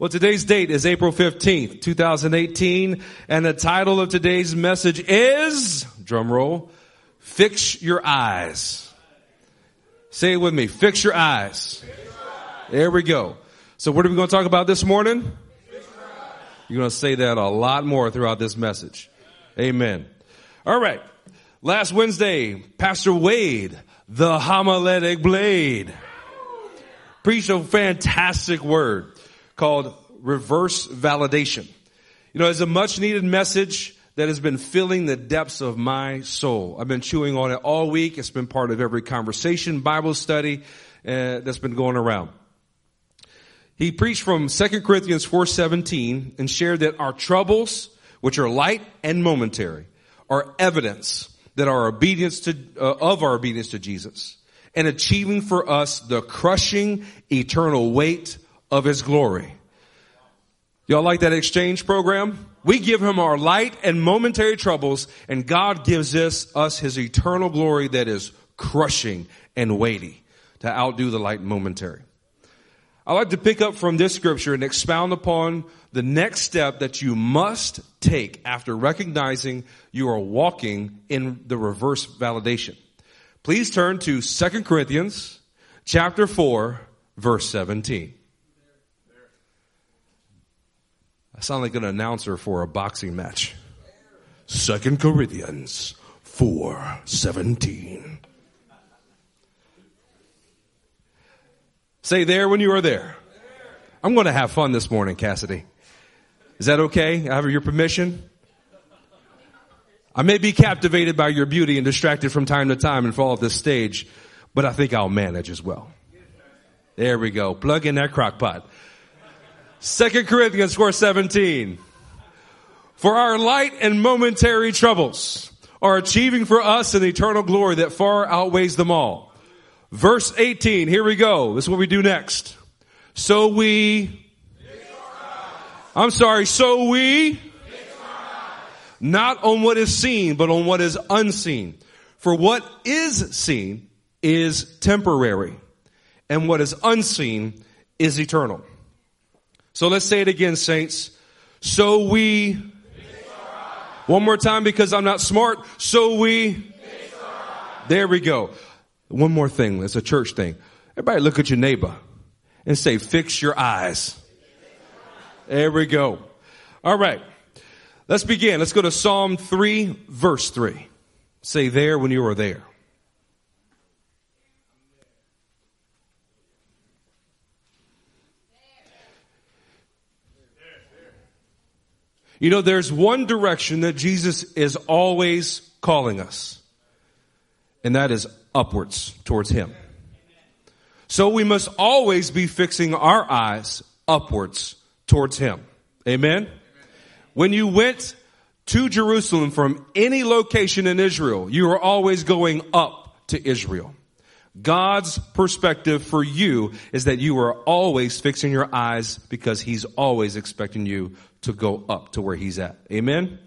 Well, today's date is April 15th, 2018, and the title of today's message is, drum roll, Fix Your Eyes. Say it with me, fix your eyes. There we go. So what are we going to talk about this morning? You're going to say that a lot more throughout this message. Amen. All right. Last Wednesday, Pastor Wade, the homiletic blade, preached a fantastic word called reverse validation. You know, it's a much needed message that has been filling the depths of my soul. I've been chewing on it all week. It's been part of every conversation, Bible study uh, that's been going around. He preached from 2 Corinthians 4:17 and shared that our troubles, which are light and momentary, are evidence that our obedience to uh, of our obedience to Jesus and achieving for us the crushing eternal weight of his glory. Y'all like that exchange program? We give him our light and momentary troubles and God gives us, us his eternal glory that is crushing and weighty to outdo the light and momentary. I'd like to pick up from this scripture and expound upon the next step that you must take after recognizing you are walking in the reverse validation. Please turn to 2 Corinthians chapter 4 verse 17. I sound like an announcer for a boxing match. Second Corinthians 4 17. Say there when you are there. I'm going to have fun this morning, Cassidy. Is that okay? I have your permission? I may be captivated by your beauty and distracted from time to time and fall off this stage, but I think I'll manage as well. There we go. Plug in that crock pot. Second Corinthians 4 17. For our light and momentary troubles are achieving for us an eternal glory that far outweighs them all. Verse 18, here we go. This is what we do next. So we, I'm sorry, so we, not on what is seen, but on what is unseen. For what is seen is temporary, and what is unseen is eternal. So let's say it again, saints. So we, one more time because I'm not smart. So we, there we go. One more thing. It's a church thing. Everybody look at your neighbor and say, fix your eyes. There we go. All right. Let's begin. Let's go to Psalm 3 verse 3. Say there when you are there. You know, there's one direction that Jesus is always calling us, and that is upwards towards Him. So we must always be fixing our eyes upwards towards Him. Amen? When you went to Jerusalem from any location in Israel, you are always going up to Israel. God's perspective for you is that you are always fixing your eyes because He's always expecting you to go up to where he's at. Amen?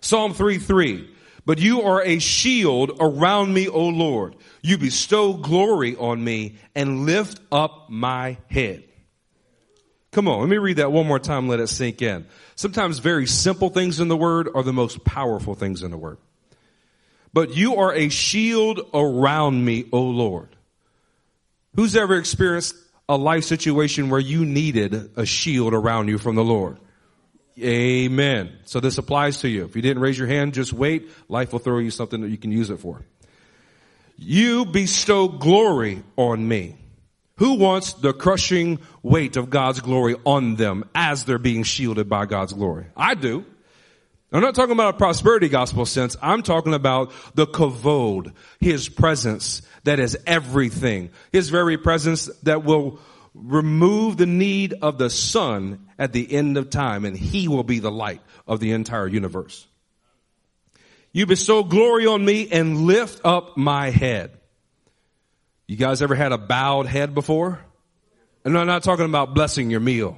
Psalm 3 3. But you are a shield around me, O Lord. You bestow glory on me and lift up my head. Come on, let me read that one more time, let it sink in. Sometimes very simple things in the word are the most powerful things in the word. But you are a shield around me, O Lord. Who's ever experienced a life situation where you needed a shield around you from the Lord? Amen. So this applies to you. If you didn't raise your hand, just wait. Life will throw you something that you can use it for. You bestow glory on me. Who wants the crushing weight of God's glory on them as they're being shielded by God's glory? I do. I'm not talking about a prosperity gospel sense. I'm talking about the kavod, His presence that is everything. His very presence that will remove the need of the sun at the end of time and he will be the light of the entire universe. You bestow glory on me and lift up my head. You guys ever had a bowed head before? And I'm not talking about blessing your meal.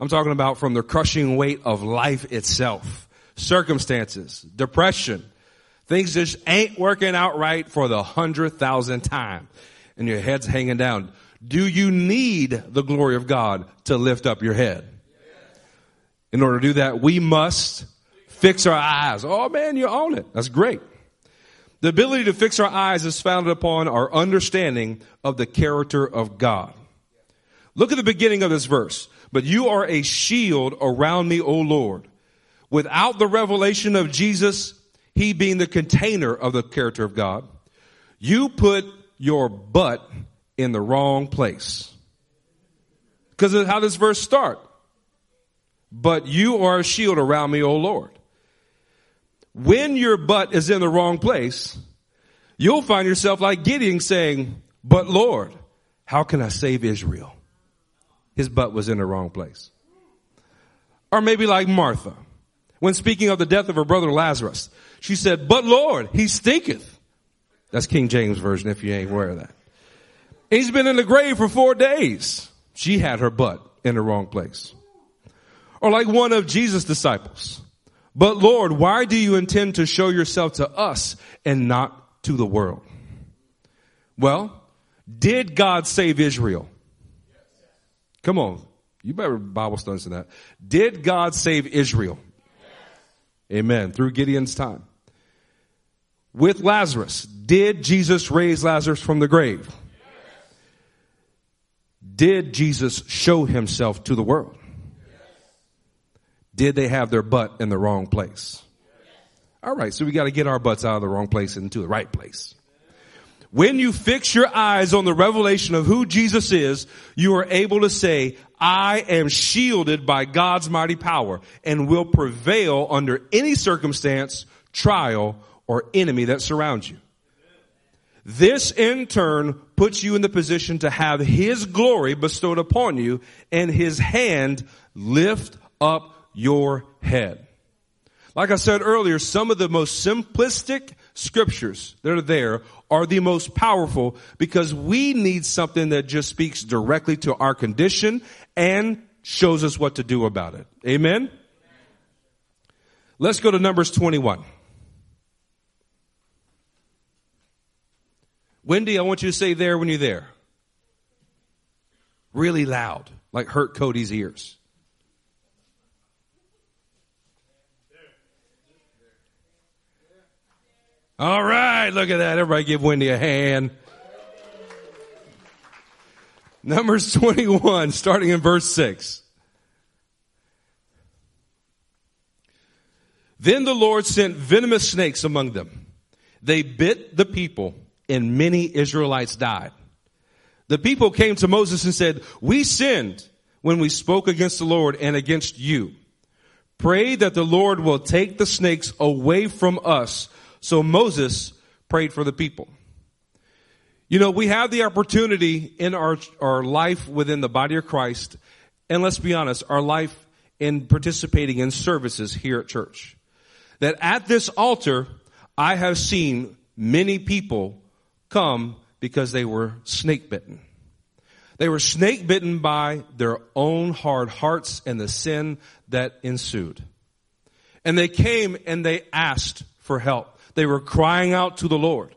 I'm talking about from the crushing weight of life itself, circumstances, depression, things just ain't working out right for the hundred thousandth time and your head's hanging down. Do you need the glory of God to lift up your head? In order to do that, we must fix our eyes. Oh man, you own it. That's great. The ability to fix our eyes is founded upon our understanding of the character of God. Look at the beginning of this verse. But you are a shield around me, O Lord. Without the revelation of Jesus, he being the container of the character of God, you put your butt in the wrong place. Because of how this verse start. But you are a shield around me, O Lord. When your butt is in the wrong place, you'll find yourself like Gideon saying, but Lord, how can I save Israel? His butt was in the wrong place. Or maybe like Martha, when speaking of the death of her brother Lazarus, she said, but Lord, he stinketh. That's King James version if you ain't aware of that. He's been in the grave for four days. She had her butt in the wrong place. Or like one of Jesus' disciples. But Lord, why do you intend to show yourself to us and not to the world? Well, did God save Israel? Come on. You better Bible studies in that. Did God save Israel? Amen. Through Gideon's time. With Lazarus, did Jesus raise Lazarus from the grave? Did Jesus show himself to the world? Did they have their butt in the wrong place? All right, so we got to get our butts out of the wrong place and into the right place. When you fix your eyes on the revelation of who Jesus is, you are able to say, I am shielded by God's mighty power and will prevail under any circumstance, trial, or enemy that surrounds you. This in turn puts you in the position to have His glory bestowed upon you and His hand lift up your head. Like I said earlier, some of the most simplistic scriptures that are there are the most powerful because we need something that just speaks directly to our condition and shows us what to do about it. Amen? Let's go to Numbers 21. Wendy, I want you to say there when you're there. Really loud, like hurt Cody's ears. All right, look at that. Everybody give Wendy a hand. Numbers 21, starting in verse 6. Then the Lord sent venomous snakes among them. They bit the people and many Israelites died. The people came to Moses and said, we sinned when we spoke against the Lord and against you. Pray that the Lord will take the snakes away from us. So Moses prayed for the people. You know, we have the opportunity in our, our life within the body of Christ, and let's be honest, our life in participating in services here at church. That at this altar, I have seen many people come because they were snake bitten. They were snake bitten by their own hard hearts and the sin that ensued. And they came and they asked for help. They were crying out to the Lord.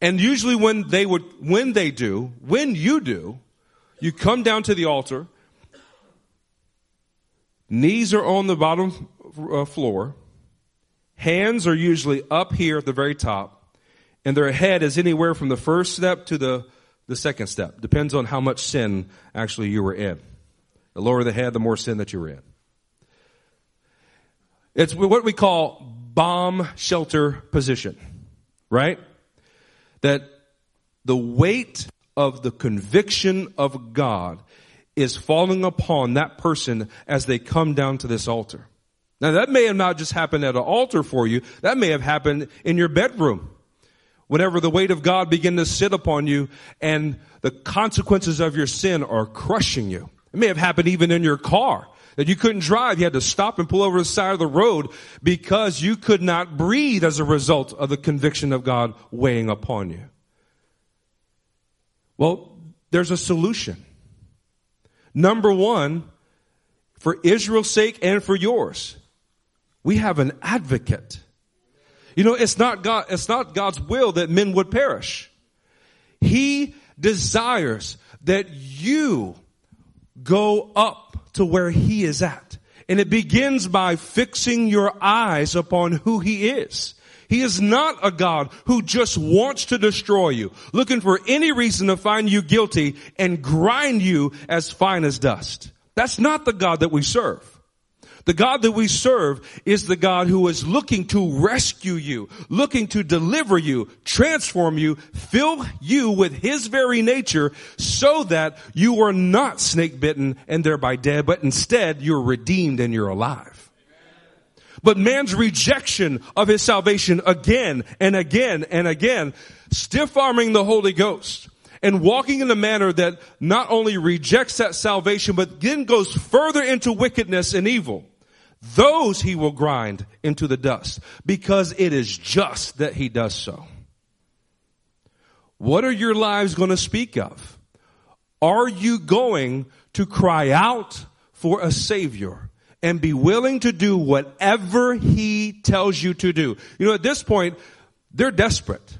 And usually when they would, when they do, when you do, you come down to the altar, knees are on the bottom uh, floor, hands are usually up here at the very top, and their head is anywhere from the first step to the, the second step. Depends on how much sin actually you were in. The lower the head, the more sin that you were in. It's what we call bomb shelter position, right? That the weight of the conviction of God is falling upon that person as they come down to this altar. Now that may have not just happened at an altar for you. That may have happened in your bedroom whenever the weight of God begin to sit upon you and the consequences of your sin are crushing you. It may have happened even in your car that you couldn't drive. You had to stop and pull over the side of the road because you could not breathe as a result of the conviction of God weighing upon you. Well, there's a solution. Number one, for Israel's sake and for yours, we have an advocate. You know, it's not God, it's not God's will that men would perish. He desires that you go up to where he is at And it begins by fixing your eyes upon who he is. He is not a God who just wants to destroy you, looking for any reason to find you guilty and grind you as fine as dust. That's not the God that we serve. The God that we serve is the God who is looking to rescue you, looking to deliver you, transform you, fill you with His very nature so that you are not snake bitten and thereby dead, but instead you're redeemed and you're alive. But man's rejection of his salvation again and again and again, stiff arming the Holy Ghost and walking in a manner that not only rejects that salvation, but then goes further into wickedness and evil. Those he will grind into the dust because it is just that he does so. What are your lives going to speak of? Are you going to cry out for a savior and be willing to do whatever he tells you to do? You know, at this point, they're desperate.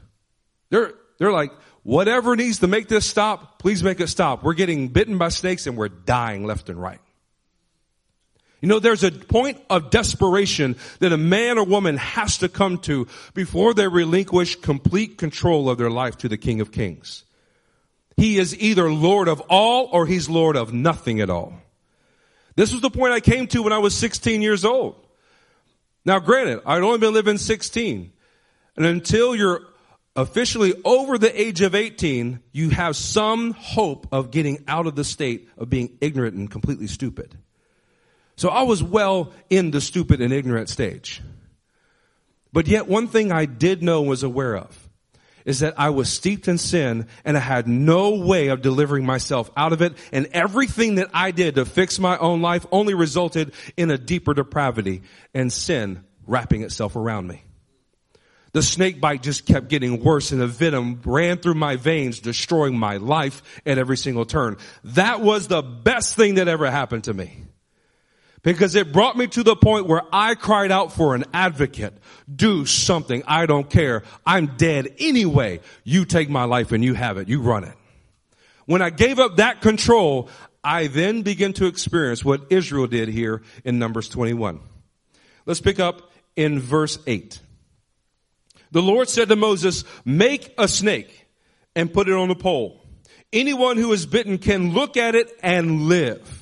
They're, they're like, whatever needs to make this stop, please make it stop. We're getting bitten by snakes and we're dying left and right. You know, there's a point of desperation that a man or woman has to come to before they relinquish complete control of their life to the King of Kings. He is either Lord of all or he's Lord of nothing at all. This was the point I came to when I was 16 years old. Now granted, I'd only been living 16. And until you're officially over the age of 18, you have some hope of getting out of the state of being ignorant and completely stupid. So I was well in the stupid and ignorant stage. But yet one thing I did know and was aware of is that I was steeped in sin and I had no way of delivering myself out of it. And everything that I did to fix my own life only resulted in a deeper depravity and sin wrapping itself around me. The snake bite just kept getting worse and the venom ran through my veins, destroying my life at every single turn. That was the best thing that ever happened to me because it brought me to the point where I cried out for an advocate. Do something. I don't care. I'm dead anyway. You take my life and you have it. You run it. When I gave up that control, I then begin to experience what Israel did here in Numbers 21. Let's pick up in verse 8. The Lord said to Moses, make a snake and put it on a pole. Anyone who is bitten can look at it and live.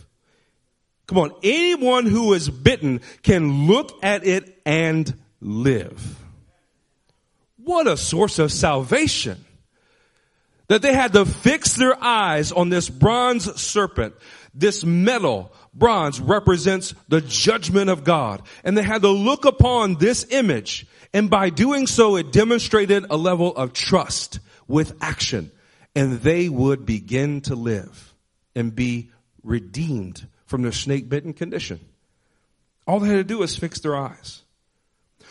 Come on, anyone who is bitten can look at it and live. What a source of salvation. That they had to fix their eyes on this bronze serpent. This metal, bronze, represents the judgment of God. And they had to look upon this image. And by doing so, it demonstrated a level of trust with action. And they would begin to live and be redeemed from their snake bitten condition. All they had to do was fix their eyes.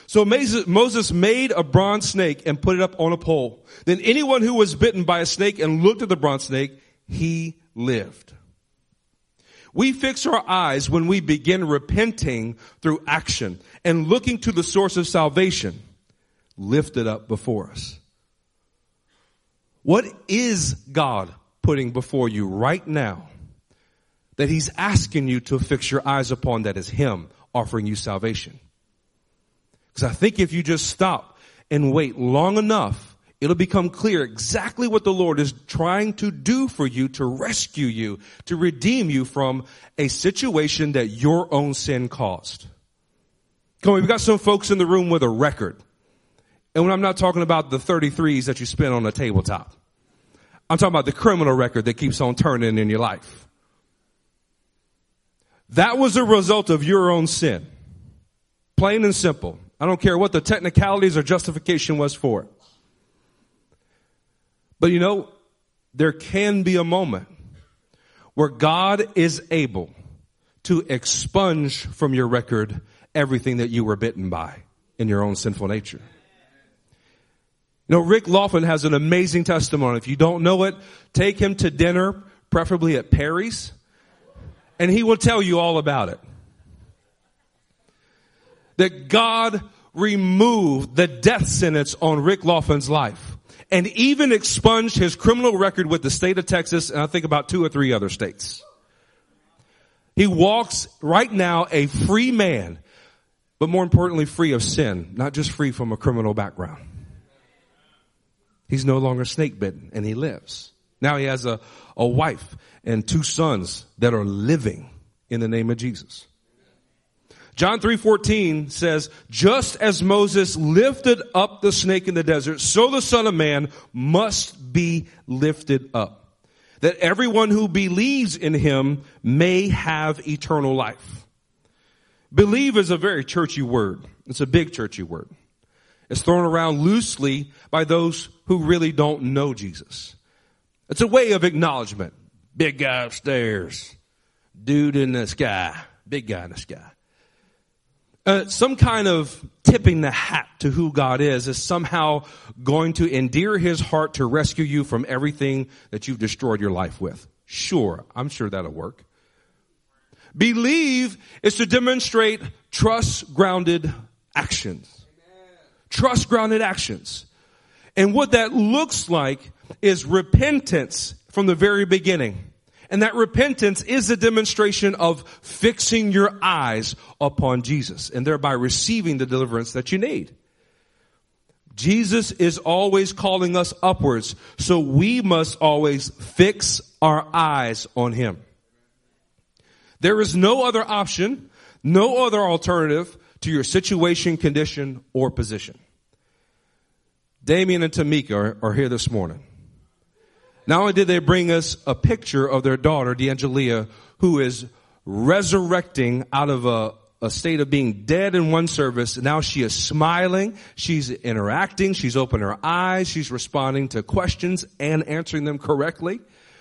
So Moses made a bronze snake and put it up on a pole. Then anyone who was bitten by a snake and looked at the bronze snake, he lived. We fix our eyes when we begin repenting through action and looking to the source of salvation lifted up before us. What is God putting before you right now that he's asking you to fix your eyes upon that is him offering you salvation. Because I think if you just stop and wait long enough, it'll become clear exactly what the Lord is trying to do for you to rescue you, to redeem you from a situation that your own sin caused. Come on, we've got some folks in the room with a record. And when I'm not talking about the 33s that you spend on a tabletop, I'm talking about the criminal record that keeps on turning in your life. That was a result of your own sin. Plain and simple. I don't care what the technicalities or justification was for it. But you know, there can be a moment where God is able to expunge from your record everything that you were bitten by in your own sinful nature. You know, Rick Laughlin has an amazing testimony. If you don't know it, take him to dinner, preferably at Perry's and he will tell you all about it. That God removed the death sentence on Rick Laughlin's life and even expunged his criminal record with the state of Texas and I think about two or three other states. He walks right now a free man, but more importantly, free of sin, not just free from a criminal background. He's no longer snake bitten and he lives. Now he has a, a wife and two sons that are living in the name of Jesus. John 3:14 says, "Just as Moses lifted up the snake in the desert, so the son of man must be lifted up, that everyone who believes in him may have eternal life." Believe is a very churchy word. It's a big churchy word. It's thrown around loosely by those who really don't know Jesus. It's a way of acknowledgement. Big guy upstairs. Dude in the sky. Big guy in the sky. Uh, some kind of tipping the hat to who God is is somehow going to endear his heart to rescue you from everything that you've destroyed your life with. Sure, I'm sure that'll work. Believe is to demonstrate trust grounded actions. Trust grounded actions. And what that looks like is repentance from the very beginning. And that repentance is a demonstration of fixing your eyes upon Jesus and thereby receiving the deliverance that you need. Jesus is always calling us upwards, so we must always fix our eyes on Him. There is no other option, no other alternative to your situation, condition, or position. Damien and Tamika are, are here this morning. Not only did they bring us a picture of their daughter, D'Angelia, who is resurrecting out of a, a state of being dead in one service. Now she is smiling. She's interacting. She's opening her eyes. She's responding to questions and answering them correctly.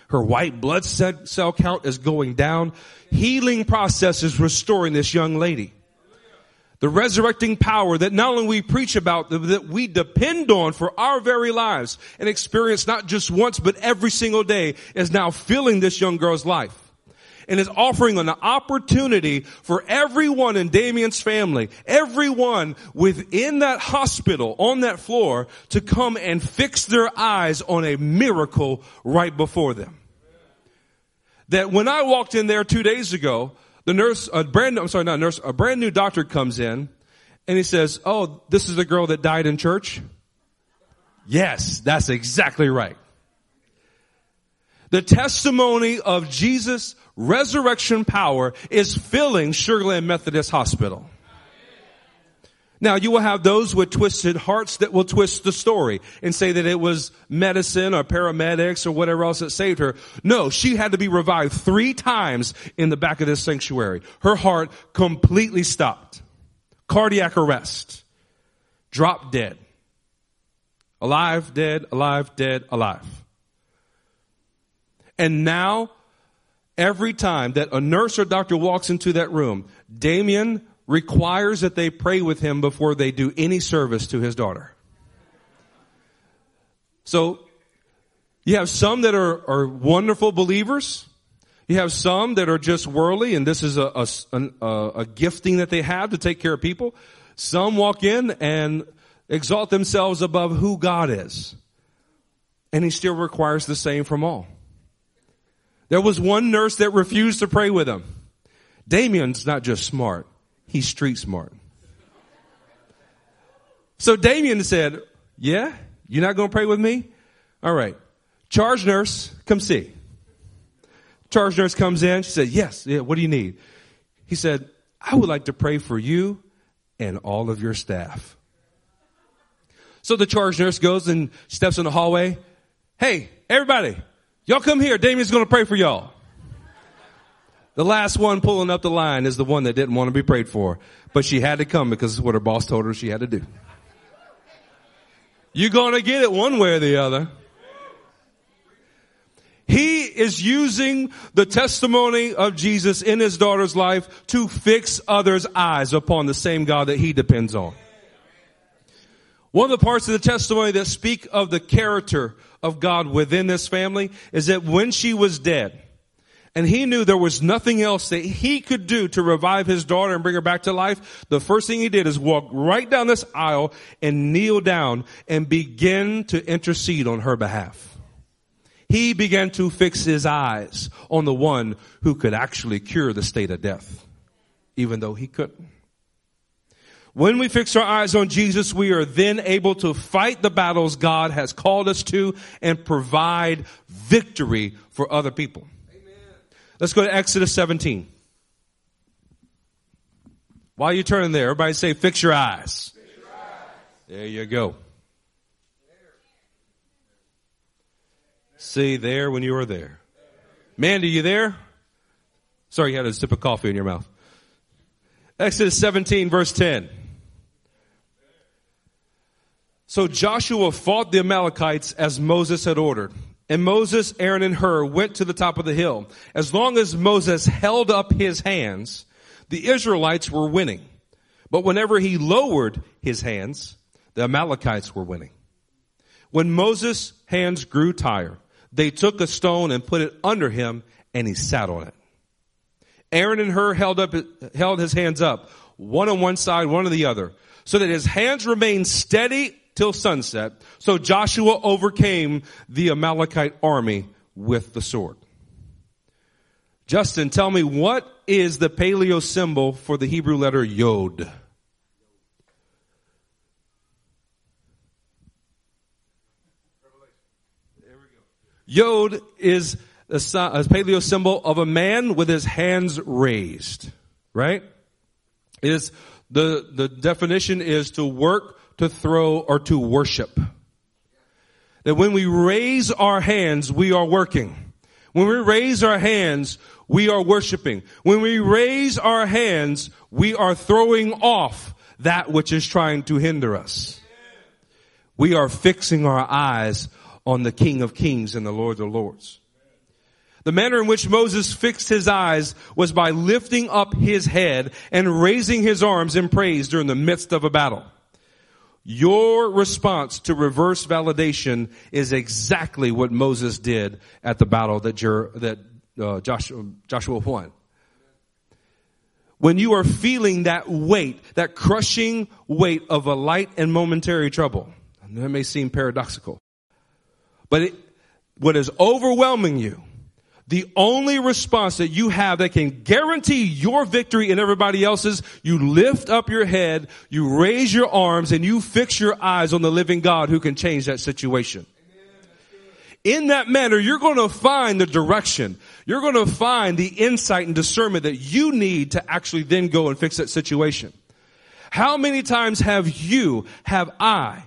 Her white blood cell count is going down. Healing process is restoring this young lady. The resurrecting power that not only we preach about, that we depend on for our very lives and experience not just once, but every single day is now filling this young girl's life. And is offering an opportunity for everyone in Damien's family, everyone within that hospital on that floor to come and fix their eyes on a miracle right before them. That when I walked in there two days ago, the nurse, a brand, I'm sorry, not a nurse, a brand new doctor comes in and he says, Oh, this is the girl that died in church? Yes, that's exactly right. The testimony of Jesus' resurrection power is filling Sugar Land Methodist Hospital. Now you will have those with twisted hearts that will twist the story and say that it was medicine or paramedics or whatever else that saved her. No, she had to be revived three times in the back of this sanctuary. Her heart completely stopped. Cardiac arrest. Drop dead. Alive, dead, alive, dead, alive. And now, every time that a nurse or doctor walks into that room, Damien requires that they pray with him before they do any service to his daughter. So, you have some that are, are wonderful believers. You have some that are just worldly, and this is a, a, a, gifting that they have to take care of people. Some walk in and exalt themselves above who God is. And he still requires the same from all. There was one nurse that refused to pray with him. Damien's not just smart. He's street smart. So Damien said, yeah, you're not going to pray with me? All right. Charge nurse, come see. Charge nurse comes in. She said, yes, yeah, what do you need? He said, I would like to pray for you and all of your staff. So the charge nurse goes and steps in the hallway. Hey, everybody, y'all come here. Damien's going to pray for y'all. The last one pulling up the line is the one that didn't want to be prayed for, but she had to come because it's what her boss told her she had to do. You're going to get it one way or the other. He is using the testimony of Jesus in his daughter's life to fix others' eyes upon the same God that he depends on. One of the parts of the testimony that speak of the character of God within this family is that when she was dead, and he knew there was nothing else that he could do to revive his daughter and bring her back to life, the first thing he did is walk right down this aisle and kneel down and begin to intercede on her behalf. he began to fix his eyes on the one who could actually cure the state of death, even though he couldn't. When we fix our eyes on Jesus, we are then able to fight the battles God has called us to and provide victory for other people. Let's go to Exodus 17. While you're turning there, everybody say, fix your eyes. Fix your eyes. There you go. See there when you are there. Mandy, you there? Sorry, you had a sip of coffee in your mouth. Exodus 17 verse 10. So Joshua fought the Amalekites as Moses had ordered. And Moses, Aaron, and Hur went to the top of the hill. As long as Moses held up his hands, the Israelites were winning. But whenever he lowered his hands, the Amalekites were winning. When Moses' hands grew tired, they took a stone and put it under him and he sat on it. Aaron and Hur held up, held his hands up, one on one side, one on the other, so that his hands remained steady till sunset. So Joshua overcame the Amalekite army with the sword. Justin, tell me what is the paleo symbol for the Hebrew letter Yod? Yod is a, a paleo symbol of a man with his hands raised, right? It is the, the definition is to work to throw, or to worship. That when we raise our hands, we are working. When we raise our hands, we are worshiping. When we raise our hands, we are throwing off that which is trying to hinder us. We are fixing our eyes on the King of Kings and the Lord of Lords. The manner in which Moses fixed his eyes was by lifting up his head and raising his arms in praise during the midst of a battle. Your response to reverse validation is exactly what Moses did at the battle that, Jer- that uh, Joshua, Joshua won. When you are feeling that weight, that crushing weight of a light and momentary trouble, that may seem paradoxical, but it, what is overwhelming you the only response that you have that can guarantee your victory and everybody else's, you lift up your head, you raise your arms, and you fix your eyes on the living God who can change that situation. In that manner, you're going to find the direction. You're going to find the insight and discernment that you need to actually then go and fix that situation. How many times have you, have I,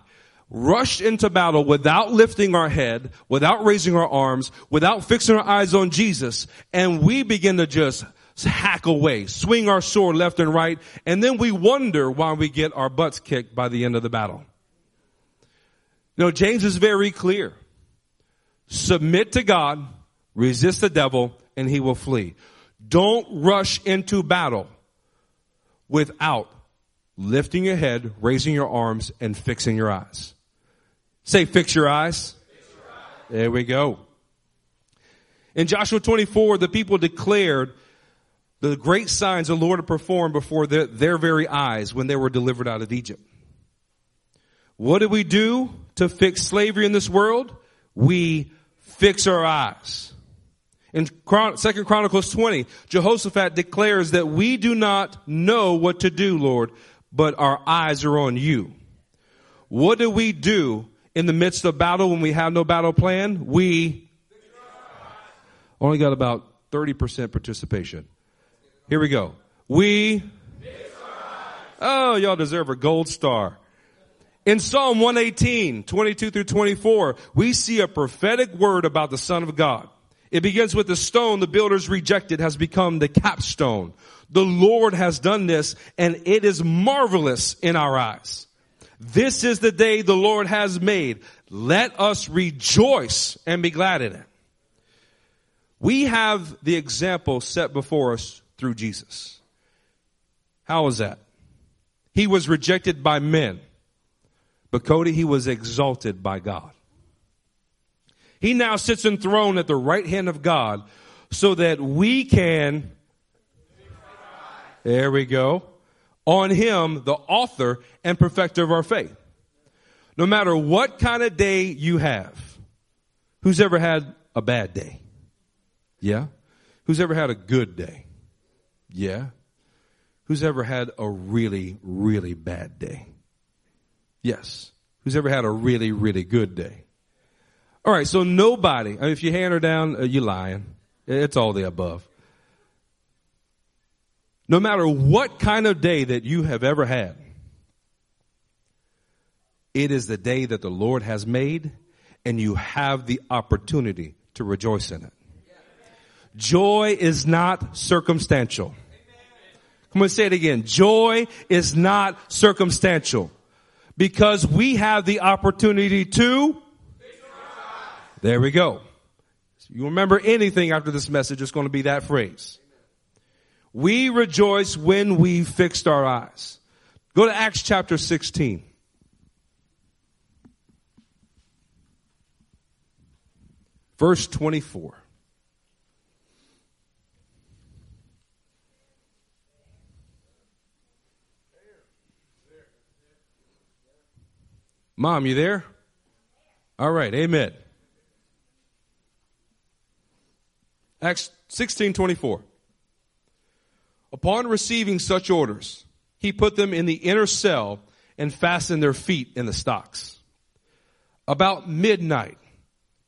rushed into battle without lifting our head, without raising our arms, without fixing our eyes on Jesus, and we begin to just hack away, swing our sword left and right, and then we wonder why we get our butts kicked by the end of the battle. You know, James is very clear. Submit to God, resist the devil, and he will flee. Don't rush into battle without lifting your head, raising your arms, and fixing your eyes. Say, fix your eyes. Fix your eyes. There we go. In Joshua 24, the people declared the great signs the Lord had performed before their, their very eyes when they were delivered out of Egypt. What do we do to fix slavery in this world? We fix our eyes. In Second Chronicles 20, Jehoshaphat declares that we do not know what to do, Lord, but our eyes are on you. What do we do in the midst of battle when we have no battle plan, we only got about 30% participation. Here we go. We, oh, y'all deserve a gold star. In Psalm 118, 22 through 24, we see a prophetic word about the Son of God. It begins with the stone the builders rejected has become the capstone. The Lord has done this and it is marvelous in our eyes. This is the day the Lord has made. Let us rejoice and be glad in it. We have the example set before us through Jesus. How is that? He was rejected by men, but Cody, he was exalted by God. He now sits enthroned at the right hand of God so that we can, there we go, on him, the author and perfecter of our faith. No matter what kind of day you have, who's ever had a bad day? Yeah. Who's ever had a good day? Yeah. Who's ever had a really, really bad day? Yes. Who's ever had a really, really good day? All right, so nobody, if you hand her down, uh, you're lying. It's all the above. No matter what kind of day that you have ever had, it is the day that the Lord has made, and you have the opportunity to rejoice in it. Joy is not circumstantial. Come on, say it again. Joy is not circumstantial because we have the opportunity to. There we go. You remember anything after this message, it's going to be that phrase. We rejoice when we fixed our eyes. Go to Acts chapter 16. Verse 24. Mom, you there? All right, amen. Acts 16 24. Upon receiving such orders, he put them in the inner cell and fastened their feet in the stocks. About midnight,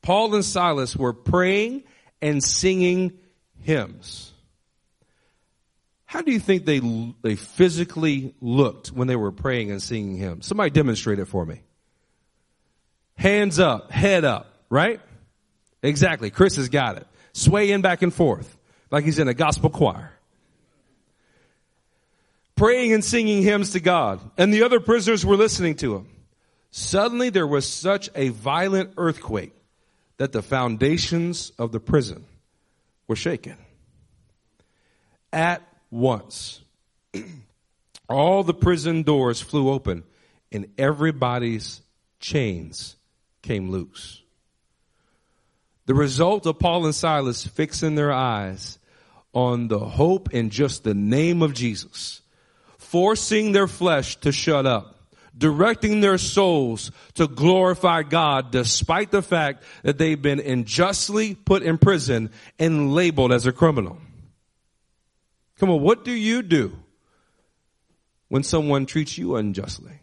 Paul and Silas were praying and singing hymns. How do you think they, they physically looked when they were praying and singing hymns? Somebody demonstrate it for me. Hands up, head up, right? Exactly. Chris has got it. Swaying back and forth like he's in a gospel choir. Praying and singing hymns to God. And the other prisoners were listening to him. Suddenly there was such a violent earthquake that the foundations of the prison were shaken. At once, all the prison doors flew open and everybody's chains came loose. The result of Paul and Silas fixing their eyes on the hope in just the name of Jesus, forcing their flesh to shut up, directing their souls to glorify God despite the fact that they've been unjustly put in prison and labeled as a criminal. Come on, what do you do when someone treats you unjustly?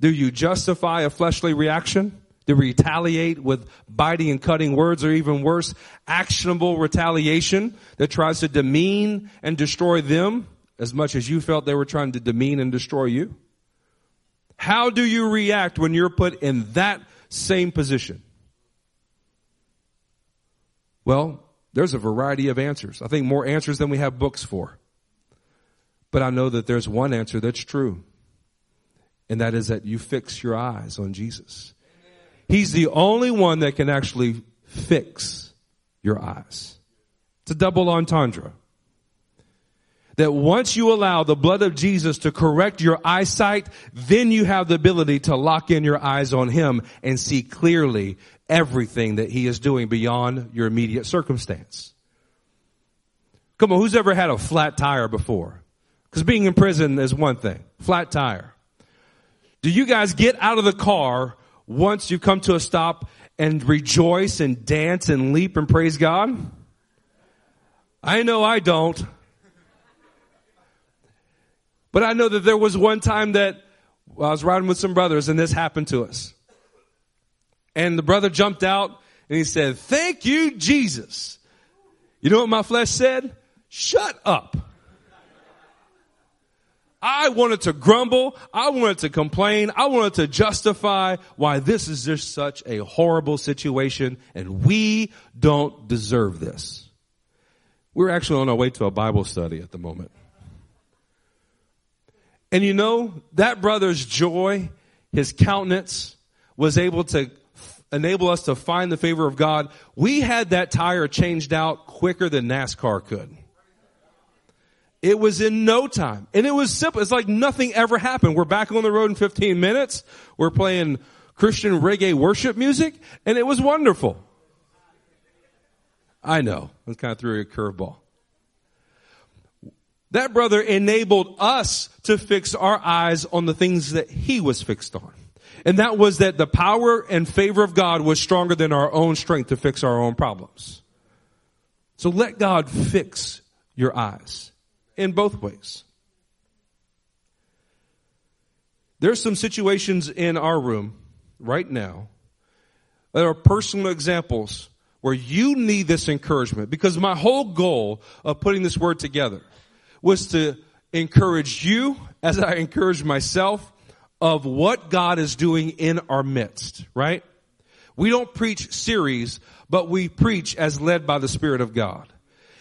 Do you justify a fleshly reaction? You retaliate with biting and cutting words or even worse, actionable retaliation that tries to demean and destroy them as much as you felt they were trying to demean and destroy you? How do you react when you're put in that same position? Well, there's a variety of answers. I think more answers than we have books for. But I know that there's one answer that's true and that is that you fix your eyes on Jesus. He's the only one that can actually fix your eyes. It's a double entendre. That once you allow the blood of Jesus to correct your eyesight, then you have the ability to lock in your eyes on Him and see clearly everything that He is doing beyond your immediate circumstance. Come on, who's ever had a flat tire before? Because being in prison is one thing. Flat tire. Do you guys get out of the car once you come to a stop and rejoice and dance and leap and praise God? I know I don't. But I know that there was one time that I was riding with some brothers and this happened to us. And the brother jumped out and he said, thank you, Jesus. You know what my flesh said? Shut up. I wanted to grumble. I wanted to complain. I wanted to justify why this is just such a horrible situation and we don't deserve this. We're actually on our way to a Bible study at the moment. And you know, that brother's joy, his countenance was able to enable us to find the favor of God. We had that tire changed out quicker than NASCAR could. It was in no time. And it was simple. It's like nothing ever happened. We're back on the road in 15 minutes. We're playing Christian reggae worship music and it was wonderful. I know. I kind of threw a curveball. That brother enabled us to fix our eyes on the things that he was fixed on. And that was that the power and favor of God was stronger than our own strength to fix our own problems. So let God fix your eyes in both ways. There's some situations in our room right now that are personal examples where you need this encouragement because my whole goal of putting this word together was to encourage you as I encourage myself of what God is doing in our midst, right? We don't preach series, but we preach as led by the Spirit of God.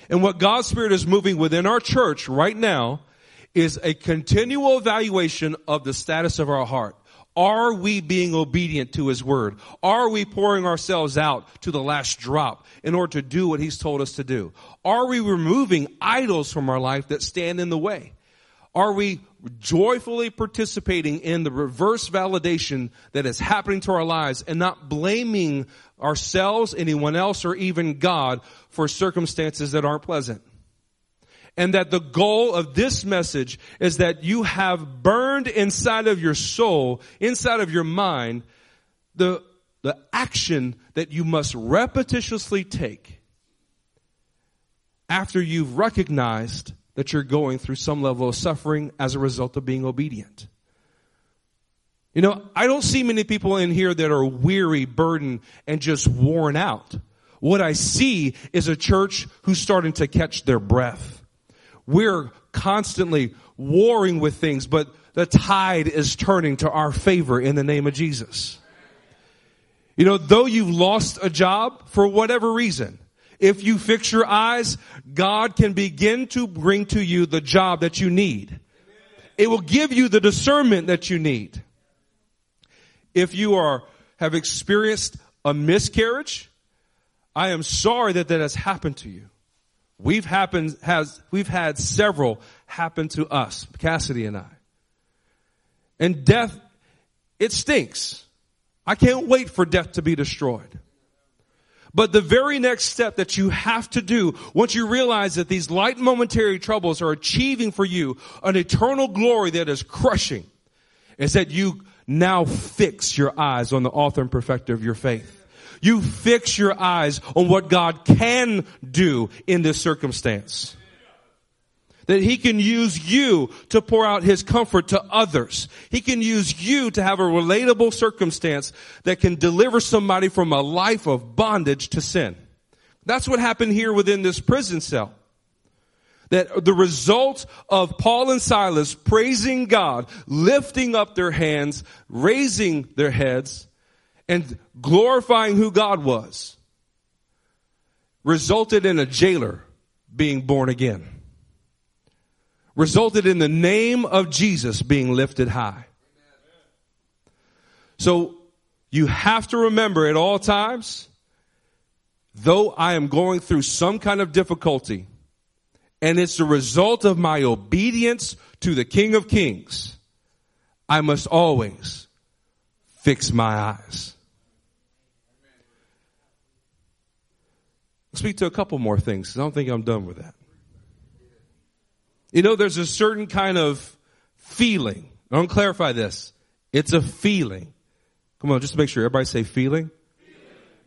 And what God's Spirit is moving within our church right now is a continual evaluation of the status of our heart. Are we being obedient to His Word? Are we pouring ourselves out to the last drop in order to do what He's told us to do? Are we removing idols from our life that stand in the way? Are we joyfully participating in the reverse validation that is happening to our lives and not blaming ourselves, anyone else, or even God for circumstances that aren't pleasant? And that the goal of this message is that you have burned inside of your soul, inside of your mind, the, the action that you must repetitiously take after you've recognized that you're going through some level of suffering as a result of being obedient. You know, I don't see many people in here that are weary, burdened, and just worn out. What I see is a church who's starting to catch their breath. We're constantly warring with things, but the tide is turning to our favor in the name of Jesus. You know, though you've lost a job for whatever reason, if you fix your eyes, God can begin to bring to you the job that you need. It will give you the discernment that you need. If you are, have experienced a miscarriage, I am sorry that that has happened to you. We've happened, has, we've had several happen to us, Cassidy and I. And death, it stinks. I can't wait for death to be destroyed. But the very next step that you have to do once you realize that these light momentary troubles are achieving for you an eternal glory that is crushing is that you now fix your eyes on the author and perfecter of your faith. You fix your eyes on what God can do in this circumstance that he can use you to pour out his comfort to others. He can use you to have a relatable circumstance that can deliver somebody from a life of bondage to sin. That's what happened here within this prison cell. That the result of Paul and Silas praising God, lifting up their hands, raising their heads, and glorifying who God was, resulted in a jailer being born again resulted in the name of Jesus being lifted high. So you have to remember at all times, though I am going through some kind of difficulty, and it's the result of my obedience to the King of Kings, I must always fix my eyes. Speak to a couple more things. I don't think I'm done with that. You know, there's a certain kind of feeling. I don't clarify this. It's a feeling. Come on, just make sure everybody say feeling. feeling.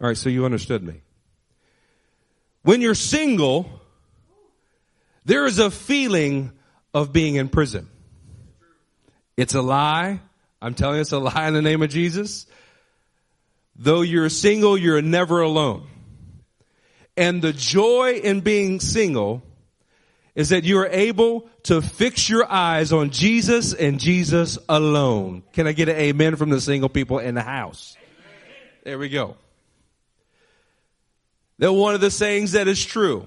All right, so you understood me. When you're single, there is a feeling of being in prison. It's a lie. I'm telling you it's a lie in the name of Jesus. Though you're single, you're never alone. And the joy in being single is that you are able to fix your eyes on Jesus and Jesus alone. Can I get an amen from the single people in the house? There we go. Then one of the sayings that is true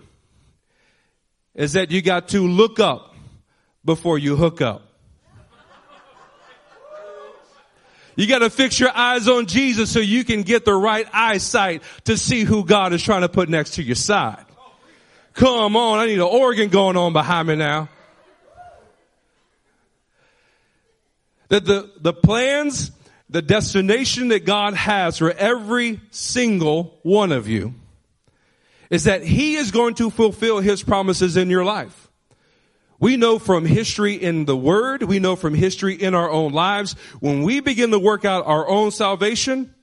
is that you got to look up before you hook up. You got to fix your eyes on Jesus so you can get the right eyesight to see who God is trying to put next to your side. Come on, I need an organ going on behind me now. That the, the plans, the destination that God has for every single one of you is that He is going to fulfill His promises in your life. We know from history in the word, we know from history in our own lives, when we begin to work out our own salvation,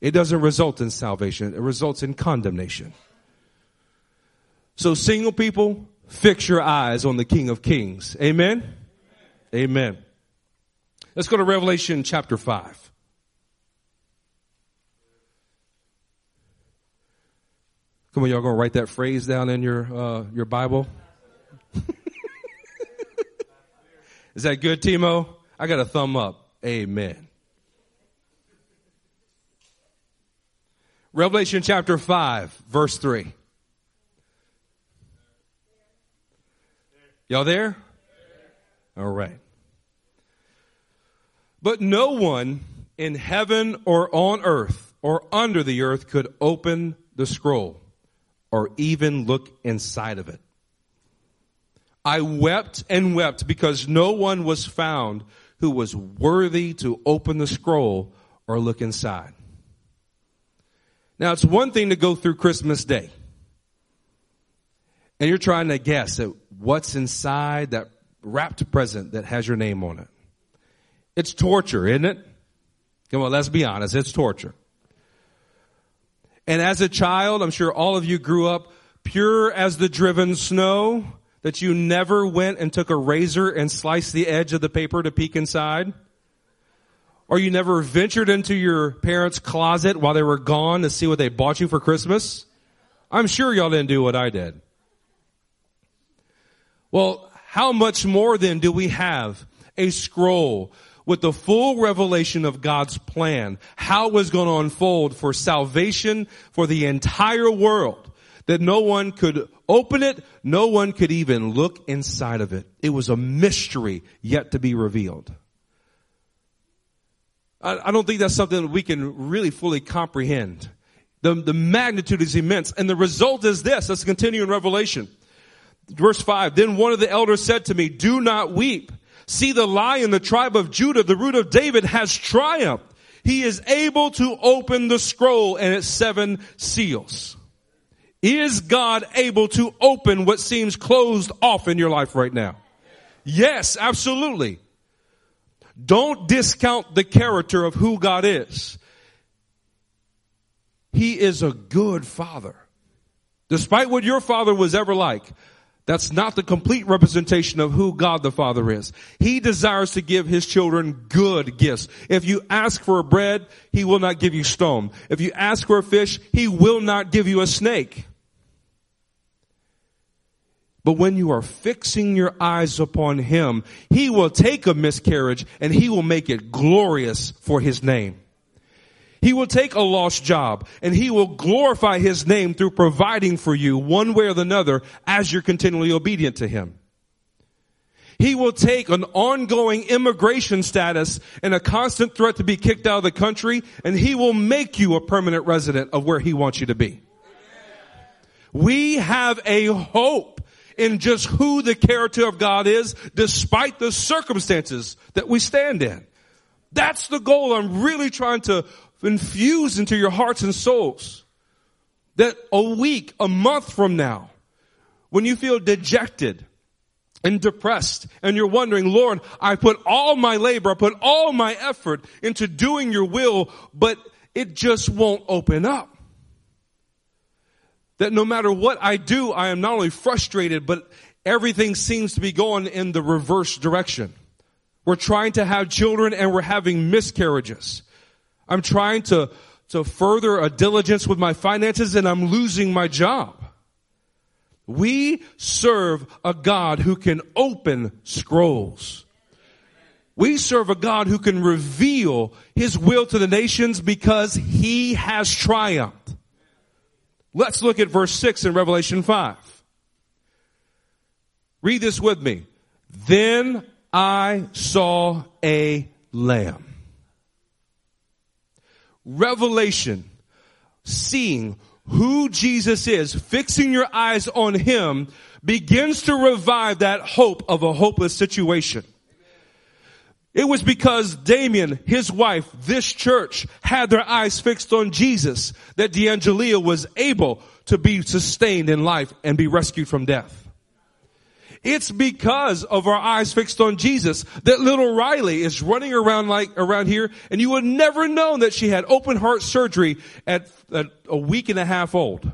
it doesn't result in salvation. It results in condemnation. So single people, fix your eyes on the King of Kings. Amen? Amen. Let's go to Revelation chapter 5. Come on, y'all gonna write that phrase down in your, uh, your Bible? Is that good, Timo? I got a thumb up. Amen. Revelation chapter 5, verse 3. Y'all there? All right. But no one in heaven or on earth or under the earth could open the scroll or even look inside of it. I wept and wept because no one was found who was worthy to open the scroll or look inside. Now it's one thing to go through Christmas Day and you're trying to guess at what's inside that wrapped present that has your name on it. It's torture, isn't it? Come on, let's be honest. It's torture. And as a child, I'm sure all of you grew up pure as the driven snow, that you never went and took a razor and sliced the edge of the paper to peek inside. Or you never ventured into your parents' closet while they were gone to see what they bought you for Christmas. I'm sure y'all didn't do what I did. Well, how much more then do we have a scroll with the full revelation of God's plan, how it was going to unfold for salvation for the entire world, that no one could open it, no one could even look inside of it. It was a mystery yet to be revealed. I, don't think that's something that we can really fully comprehend. The, the magnitude is immense. And the result is this. Let's continue in Revelation. Verse 5, then one of the elders said to me, do not weep. See the lion, the tribe of Judah, the root of David has triumphed. He is able to open the scroll and its seven seals. Is God able to open what seems closed off in your life right now? Yes, absolutely. Don't discount the character of who God is. He is a good father. Despite what your father was ever like, that's not the complete representation of who God the Father is. He desires to give His children good gifts. If you ask for a bread, He will not give you stone. If you ask for a fish, He will not give you a snake. But when you are fixing your eyes upon Him, He will take a miscarriage and He will make it glorious for His name. He will take a lost job and he will glorify his name through providing for you one way or another as you're continually obedient to him. He will take an ongoing immigration status and a constant threat to be kicked out of the country and he will make you a permanent resident of where he wants you to be. We have a hope in just who the character of God is despite the circumstances that we stand in. That's the goal I'm really trying to infuse into your hearts and souls. That a week, a month from now, when you feel dejected and depressed and you're wondering, Lord, I put all my labor, I put all my effort into doing your will, but it just won't open up. That no matter what I do, I am not only frustrated, but everything seems to be going in the reverse direction. We're trying to have children and we're having miscarriages. I'm trying to, to further a diligence with my finances and I'm losing my job. We serve a God who can open scrolls. We serve a God who can reveal his will to the nations because he has triumphed. Let's look at verse 6 in Revelation 5. Read this with me. Then I saw a lamb revelation, seeing who Jesus is, fixing your eyes on Him begins to revive that hope of a hopeless situation. It was because Damien, his wife, this church had their eyes fixed on Jesus that D'Angelia was able to be sustained in life and be rescued from death. It's because of our eyes fixed on Jesus that little Riley is running around like around here and you would never know that she had open heart surgery at, at a week and a half old.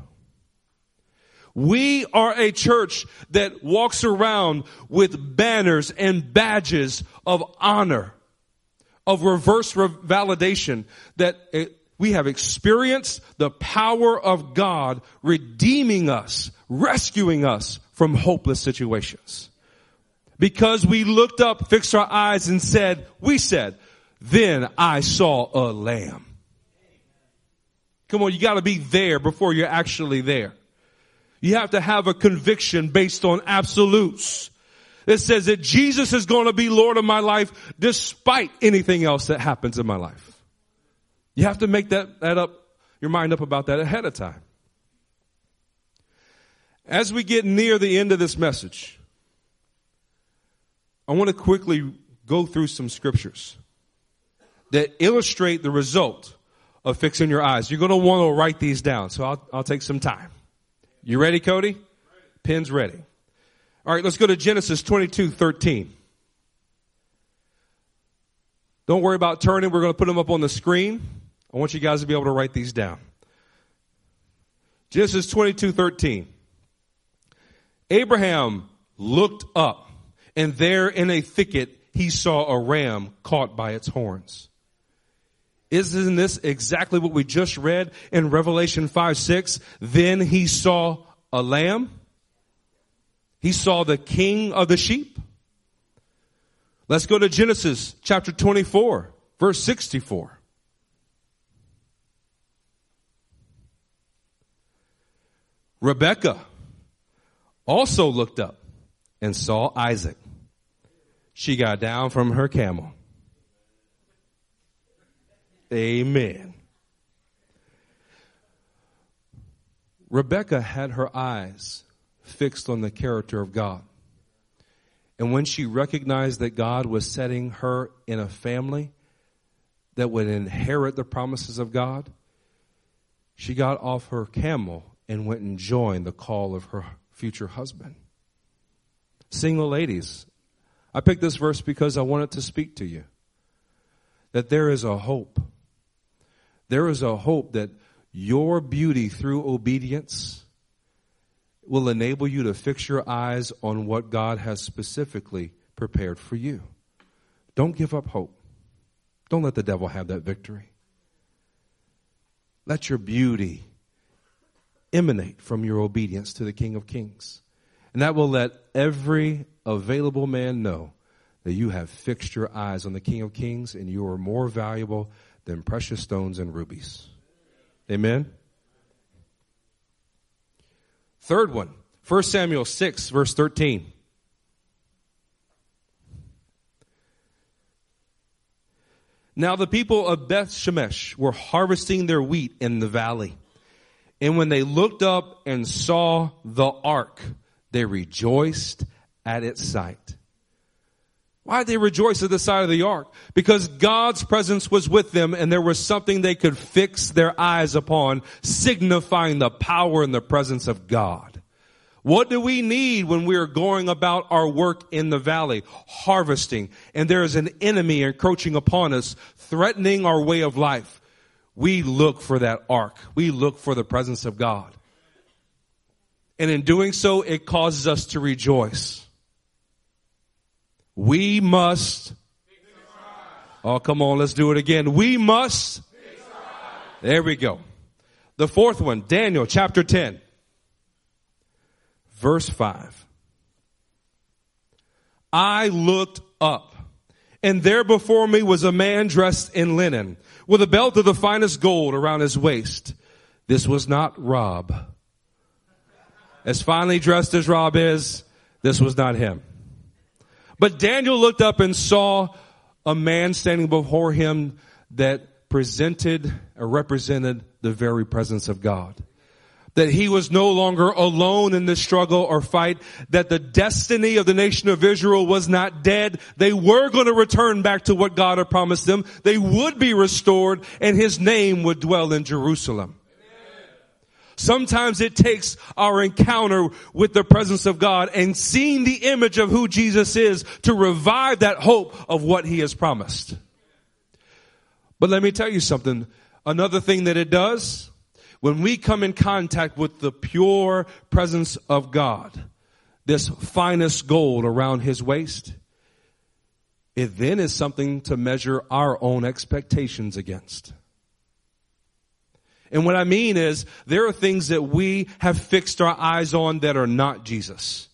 We are a church that walks around with banners and badges of honor, of reverse validation that it, we have experienced the power of God redeeming us, rescuing us from hopeless situations. Because we looked up, fixed our eyes and said, we said, then I saw a lamb. Come on, you gotta be there before you're actually there. You have to have a conviction based on absolutes. It says that Jesus is going to be Lord of my life despite anything else that happens in my life. You have to make that, that up, your mind up about that ahead of time. As we get near the end of this message, I want to quickly go through some scriptures that illustrate the result of fixing your eyes. You're going to want to write these down, so I'll, I'll take some time. You ready, Cody? Pen's ready. All right, let's go to Genesis 22, 13. Don't worry about turning. We're going to put them up on the screen. I want you guys to be able to write these down. Genesis 22, 13. Abraham looked up and there in a thicket he saw a ram caught by its horns. Isn't this exactly what we just read in Revelation 5 6? Then he saw a lamb. He saw the king of the sheep. Let's go to Genesis chapter 24, verse 64. Rebecca also looked up and saw Isaac. She got down from her camel Amen. Rebecca had her eyes fixed on the character of God. And when she recognized that God was setting her in a family that would inherit the promises of God, she got off her camel and went and joined the call of her future husband. Single ladies, I picked this verse because I wanted to speak to you that there is a hope there is a hope that your beauty through obedience will enable you to fix your eyes on what God has specifically prepared for you. Don't give up hope. Don't let the devil have that victory. Let your beauty emanate from your obedience to the King of Kings. And that will let every available man know that you have fixed your eyes on the King of Kings and you are more valuable than precious stones and rubies. Amen. Third one, 1 Samuel 6 verse 13. Now the people of Beth Shemesh were harvesting their wheat in the valley. And when they looked up and saw the ark, they rejoiced at its sight. Why did they rejoice at the side of the ark? Because God's presence was with them and there was something they could fix their eyes upon, signifying the power and the presence of God. What do we need when we are going about our work in the valley, harvesting, and there is an enemy encroaching upon us, threatening our way of life? We look for that ark. We look for the presence of God. And in doing so, it causes us to rejoice. We must. Oh, come on, let's do it again. We must. There we go. The fourth one, Daniel chapter 10, verse 5. I looked up, and there before me was a man dressed in linen, with a belt of the finest gold around his waist. This was not Rob. As finely dressed as Rob is, this was not him. But Daniel looked up and saw a man standing before him that presented or represented the very presence of God. That he was no longer alone in this struggle or fight, that the destiny of the nation of Israel was not dead. They were going to return back to what God had promised them. They would be restored and his name would dwell in Jerusalem. Sometimes it takes our encounter with the presence of God and seeing the image of who Jesus is to revive that hope of what he has promised. But let me tell you something. Another thing that it does, when we come in contact with the pure presence of God, this finest gold around his waist, it then is something to measure our own expectations against. And what I mean is there are things that we have fixed our eyes on that are not Jesus.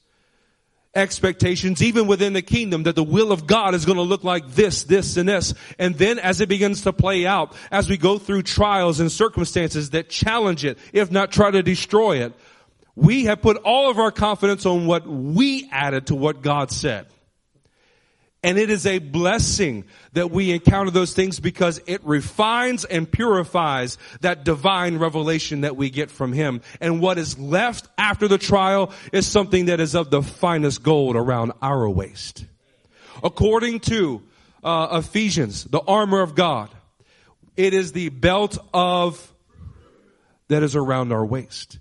Expectations, even within the kingdom, that the will of God is going to look like this, this, and this. And then as it begins to play out, as we go through trials and circumstances that challenge it, if not try to destroy it, we have put all of our confidence on what we added to what God said. And it is a blessing that we encounter those things because it refines and purifies that divine revelation that we get from Him. And what is left after the trial is something that is of the finest gold around our waist. According to uh, Ephesians, the armor of God, it is the belt of that is around our waist.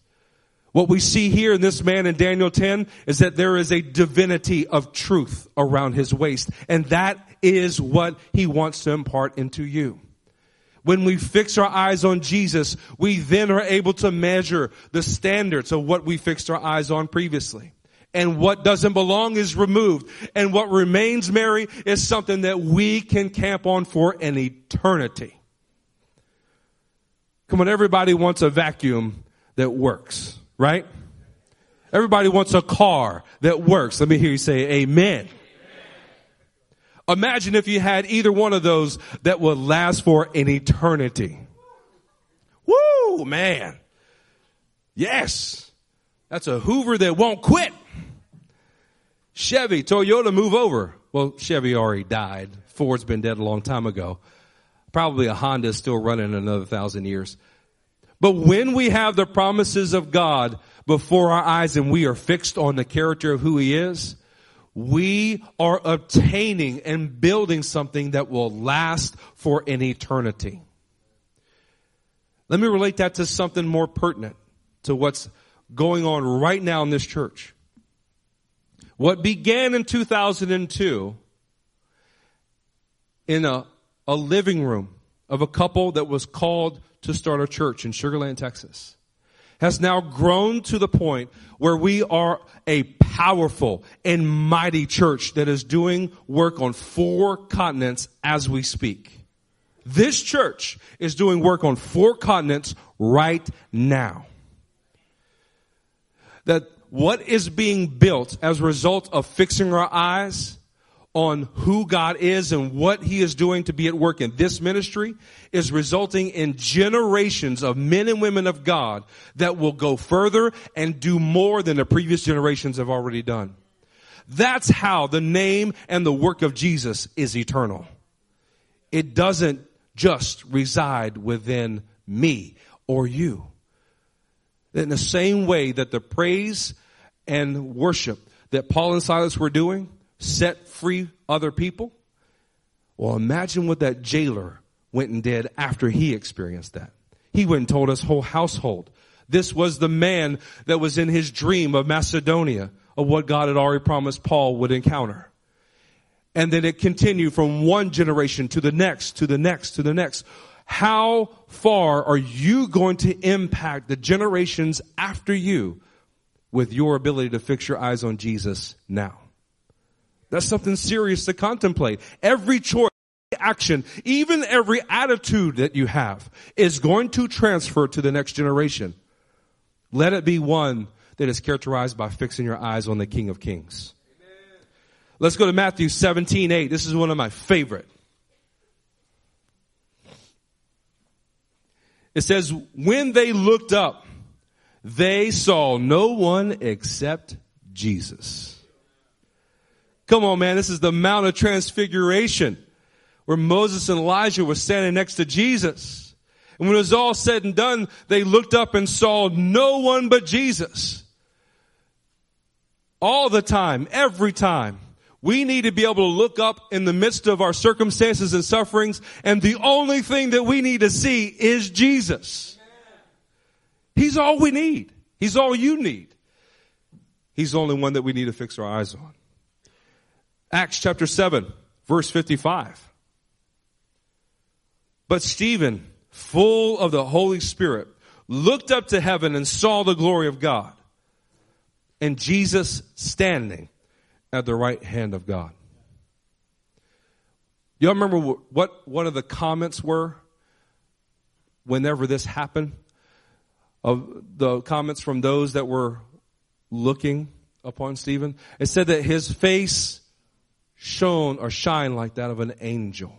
What we see here in this man in Daniel 10 is that there is a divinity of truth around his waist. And that is what he wants to impart into you. When we fix our eyes on Jesus, we then are able to measure the standards of what we fixed our eyes on previously. And what doesn't belong is removed. And what remains, Mary, is something that we can camp on for an eternity. Come on, everybody wants a vacuum that works right? Everybody wants a car that works. Let me hear you say amen. Imagine if you had either one of those that would last for an eternity. Woo, man. Yes. That's a Hoover that won't quit. Chevy, Toyota, move over. Well, Chevy already died. Ford's been dead a long time ago. Probably a Honda still running another thousand years. But when we have the promises of God before our eyes and we are fixed on the character of who He is, we are obtaining and building something that will last for an eternity. Let me relate that to something more pertinent to what's going on right now in this church. What began in 2002 in a, a living room of a couple that was called to start a church in Sugar Land, Texas, has now grown to the point where we are a powerful and mighty church that is doing work on four continents as we speak. This church is doing work on four continents right now. That what is being built as a result of fixing our eyes on who God is and what He is doing to be at work in this ministry is resulting in generations of men and women of God that will go further and do more than the previous generations have already done. That's how the name and the work of Jesus is eternal. It doesn't just reside within me or you. In the same way that the praise and worship that Paul and Silas were doing set free other people. Well, imagine what that jailer went and did after he experienced that. He went and told his whole household. This was the man that was in his dream of Macedonia, of what God had already promised Paul would encounter. And then it continued from one generation to the next, to the next, to the next. How far are you going to impact the generations after you with your ability to fix your eyes on Jesus now? That's something serious to contemplate. Every choice, action, even every attitude that you have is going to transfer to the next generation. Let it be one that is characterized by fixing your eyes on the King of Kings. Amen. Let's go to Matthew 17, 8. This is one of my favorite. It says, when they looked up, they saw no one except Jesus. Come on, man. This is the Mount of Transfiguration where Moses and Elijah were standing next to Jesus. And when it was all said and done, they looked up and saw no one but Jesus. All the time, every time. We need to be able to look up in the midst of our circumstances and sufferings, and the only thing that we need to see is Jesus. He's all we need. He's all you need. He's the only one that we need to fix our eyes on. Acts chapter 7, verse 55. But Stephen, full of the Holy Spirit, looked up to heaven and saw the glory of God and Jesus standing at the right hand of God. Y'all remember what one of the comments were whenever this happened? Of the comments from those that were looking upon Stephen? It said that his face shone or shine like that of an angel.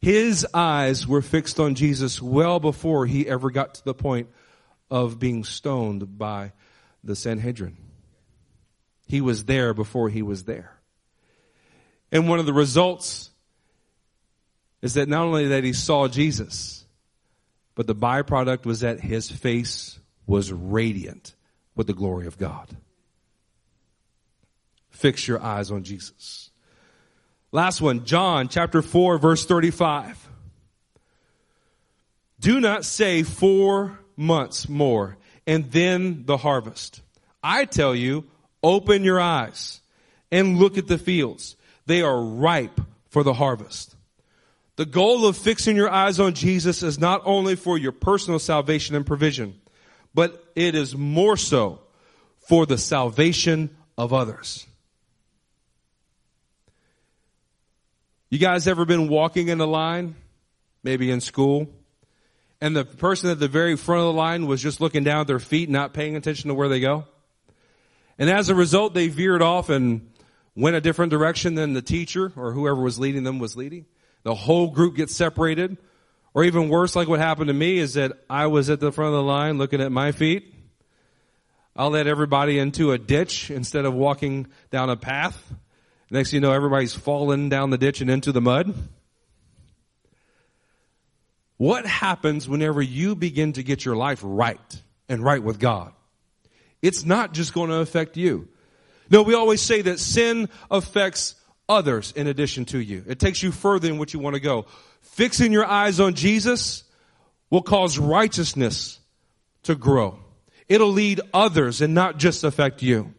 His eyes were fixed on Jesus well before he ever got to the point of being stoned by the Sanhedrin. He was there before he was there. And one of the results is that not only that he saw Jesus, but the byproduct was that his face was radiant with the glory of God. Fix your eyes on Jesus. Last one, John chapter 4 verse 35. Do not say four months more and then the harvest. I tell you, open your eyes and look at the fields. They are ripe for the harvest. The goal of fixing your eyes on Jesus is not only for your personal salvation and provision, but it is more so for the salvation of others. You guys ever been walking in a line? Maybe in school? And the person at the very front of the line was just looking down at their feet, not paying attention to where they go? And as a result, they veered off and went a different direction than the teacher or whoever was leading them was leading. The whole group gets separated. Or even worse, like what happened to me is that I was at the front of the line looking at my feet. I'll let everybody into a ditch instead of walking down a path. Next you know, everybody's falling down the ditch and into the mud. What happens whenever you begin to get your life right and right with God? It's not just going to affect you. No, we always say that sin affects others in addition to you. It takes you further than what you want to go. Fixing your eyes on Jesus will cause righteousness to grow. It'll lead others and not just affect you.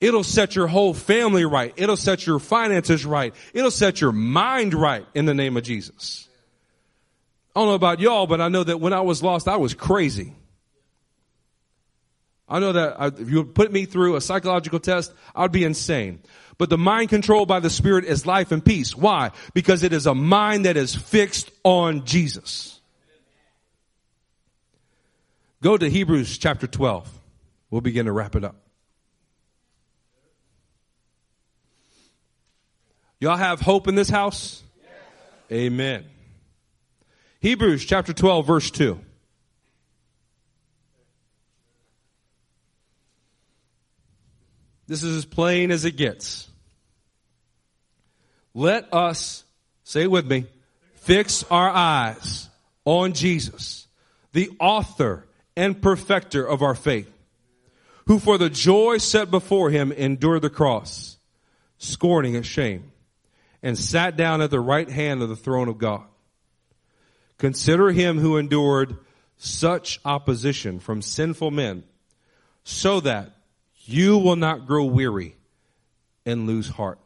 It'll set your whole family right. It'll set your finances right. It'll set your mind right in the name of Jesus. I don't know about y'all, but I know that when I was lost, I was crazy. I know that if you put me through a psychological test, I'd be insane. But the mind controlled by the Spirit is life and peace. Why? Because it is a mind that is fixed on Jesus. Go to Hebrews chapter 12. We'll begin to wrap it up. Y'all have hope in this house? Yes. Amen. Hebrews chapter 12 verse 2. This is as plain as it gets. Let us, say with me, fix our eyes on Jesus, the author and perfecter of our faith, who for the joy set before him endured the cross, scorning its shame and sat down at the right hand of the throne of God. Consider him who endured such opposition from sinful men so that you will not grow weary and lose heart.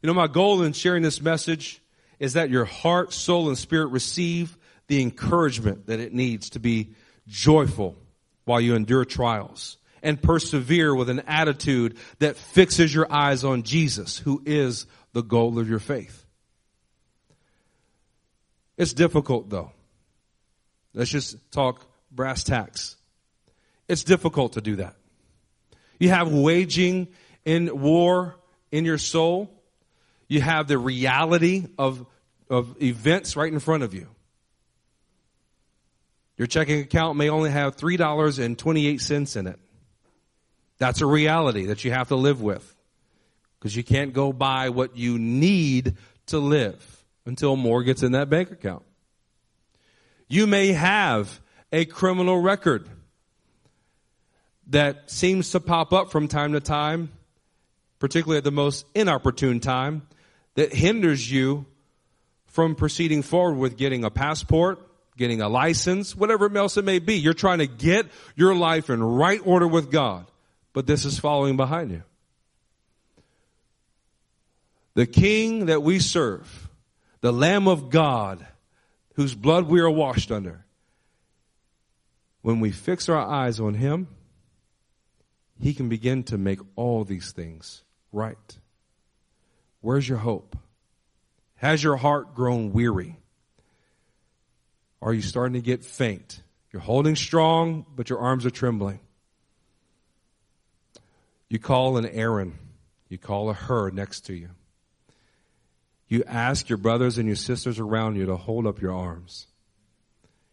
You know, my goal in sharing this message is that your heart, soul, and spirit receive the encouragement that it needs to be joyful while you endure trials and persevere with an attitude that fixes your eyes on Jesus, who is the goal of your faith. It's difficult though. Let's just talk brass tacks. It's difficult to do that. You have waging in war in your soul. You have the reality of, of events right in front of you. Your checking account may only have $3.28 in it. That's a reality that you have to live with. Because you can't go buy what you need to live until more gets in that bank account. You may have a criminal record that seems to pop up from time to time, particularly at the most inopportune time, that hinders you from proceeding forward with getting a passport, getting a license, whatever else it may be. You're trying to get your life in right order with God, but this is following behind you. The King that we serve, the Lamb of God, whose blood we are washed under, when we fix our eyes on Him, He can begin to make all these things right. Where's your hope? Has your heart grown weary? Are you starting to get faint? You're holding strong, but your arms are trembling. You call an Aaron. You call a Hur next to you. You ask your brothers and your sisters around you to hold up your arms.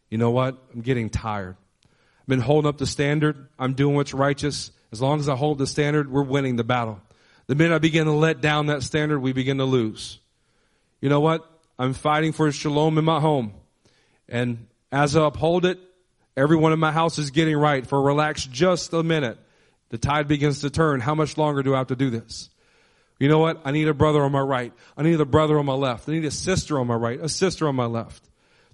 You know what? I'm getting tired. I've been holding up the standard. I'm doing what's righteous. As long as I hold the standard, we're winning the battle. The minute I begin to let down that standard, we begin to lose. You know what? I'm fighting for shalom in my home. And as I uphold it, everyone in my house is getting right. For relax just a minute. The tide begins to turn. How much longer do I have to do this? You know what? I need a brother on my right. I need a brother on my left. I need a sister on my right, a sister on my left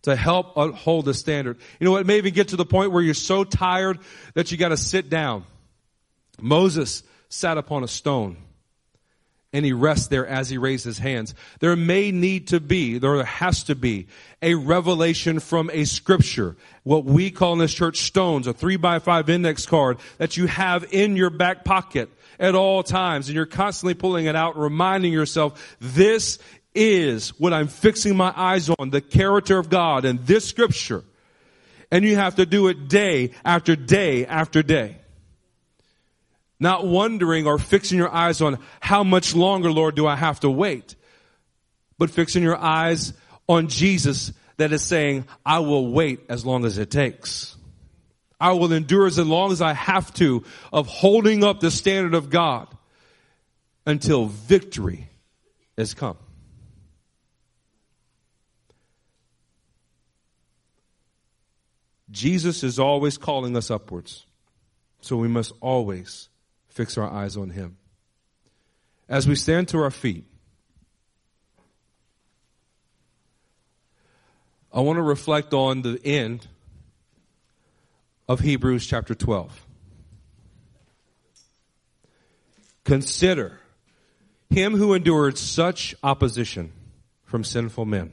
to help hold the standard. You know what? It may even get to the point where you're so tired that you got to sit down. Moses sat upon a stone and he rests there as he raised his hands. There may need to be, there has to be a revelation from a scripture, what we call in this church stones, a three by five index card that you have in your back pocket at all times. And you're constantly pulling it out reminding yourself, this is what I'm fixing my eyes on, the character of God and this scripture. And you have to do it day after day after day. Not wondering or fixing your eyes on how much longer, Lord, do I have to wait? But fixing your eyes on Jesus that is saying, I will wait as long as it takes. I will endure as long as I have to of holding up the standard of God until victory has come. Jesus is always calling us upwards. So we must always fix our eyes on Him. As we stand to our feet, I want to reflect on the end of Hebrews chapter 12. Consider him who endured such opposition from sinful men,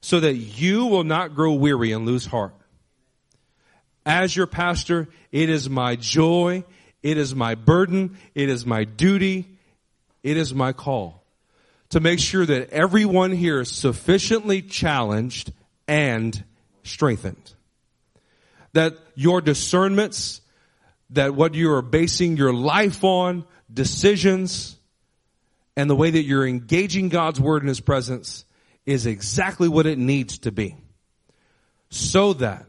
so that you will not grow weary and lose heart. As your pastor, it is my joy, it is my burden, it is my duty, it is my call to make sure that everyone here is sufficiently challenged and strengthened. That your discernments, that what you are basing your life on, decisions, and the way that you're engaging God's word in his presence is exactly what it needs to be. So that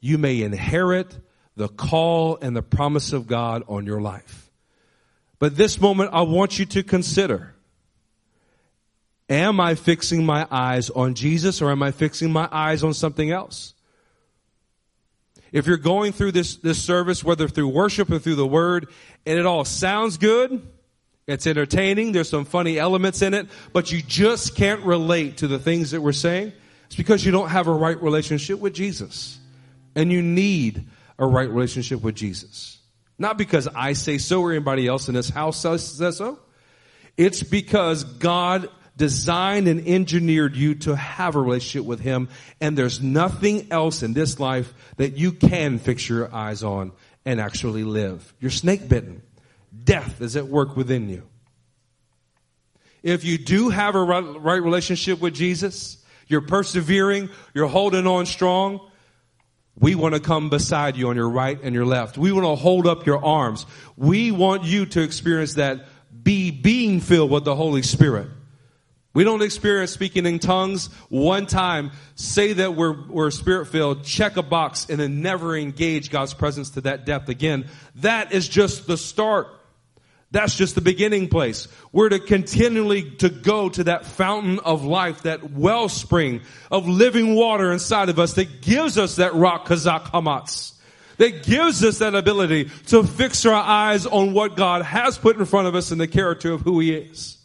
you may inherit the call and the promise of God on your life. But this moment, I want you to consider, am I fixing my eyes on Jesus or am I fixing my eyes on something else? If you're going through this, this service, whether through worship or through the word, and it all sounds good, it's entertaining, there's some funny elements in it, but you just can't relate to the things that we're saying, it's because you don't have a right relationship with Jesus. And you need a right relationship with Jesus. Not because I say so or anybody else in this house says so. It's because God designed and engineered you to have a relationship with Him, and there's nothing else in this life that you can fix your eyes on and actually live. You're snake bitten. Death is at work within you. If you do have a right relationship with Jesus, you're persevering, you're holding on strong, we want to come beside you on your right and your left. We want to hold up your arms. We want you to experience that be being filled with the Holy Spirit. We don't experience speaking in tongues one time, say that we're, we're spirit filled, check a box, and then never engage God's presence to that depth again. That is just the start. That's just the beginning place. We're to continually to go to that fountain of life, that wellspring of living water inside of us that gives us that rock kazak hamatz. That gives us that ability to fix our eyes on what God has put in front of us and the character of who He is.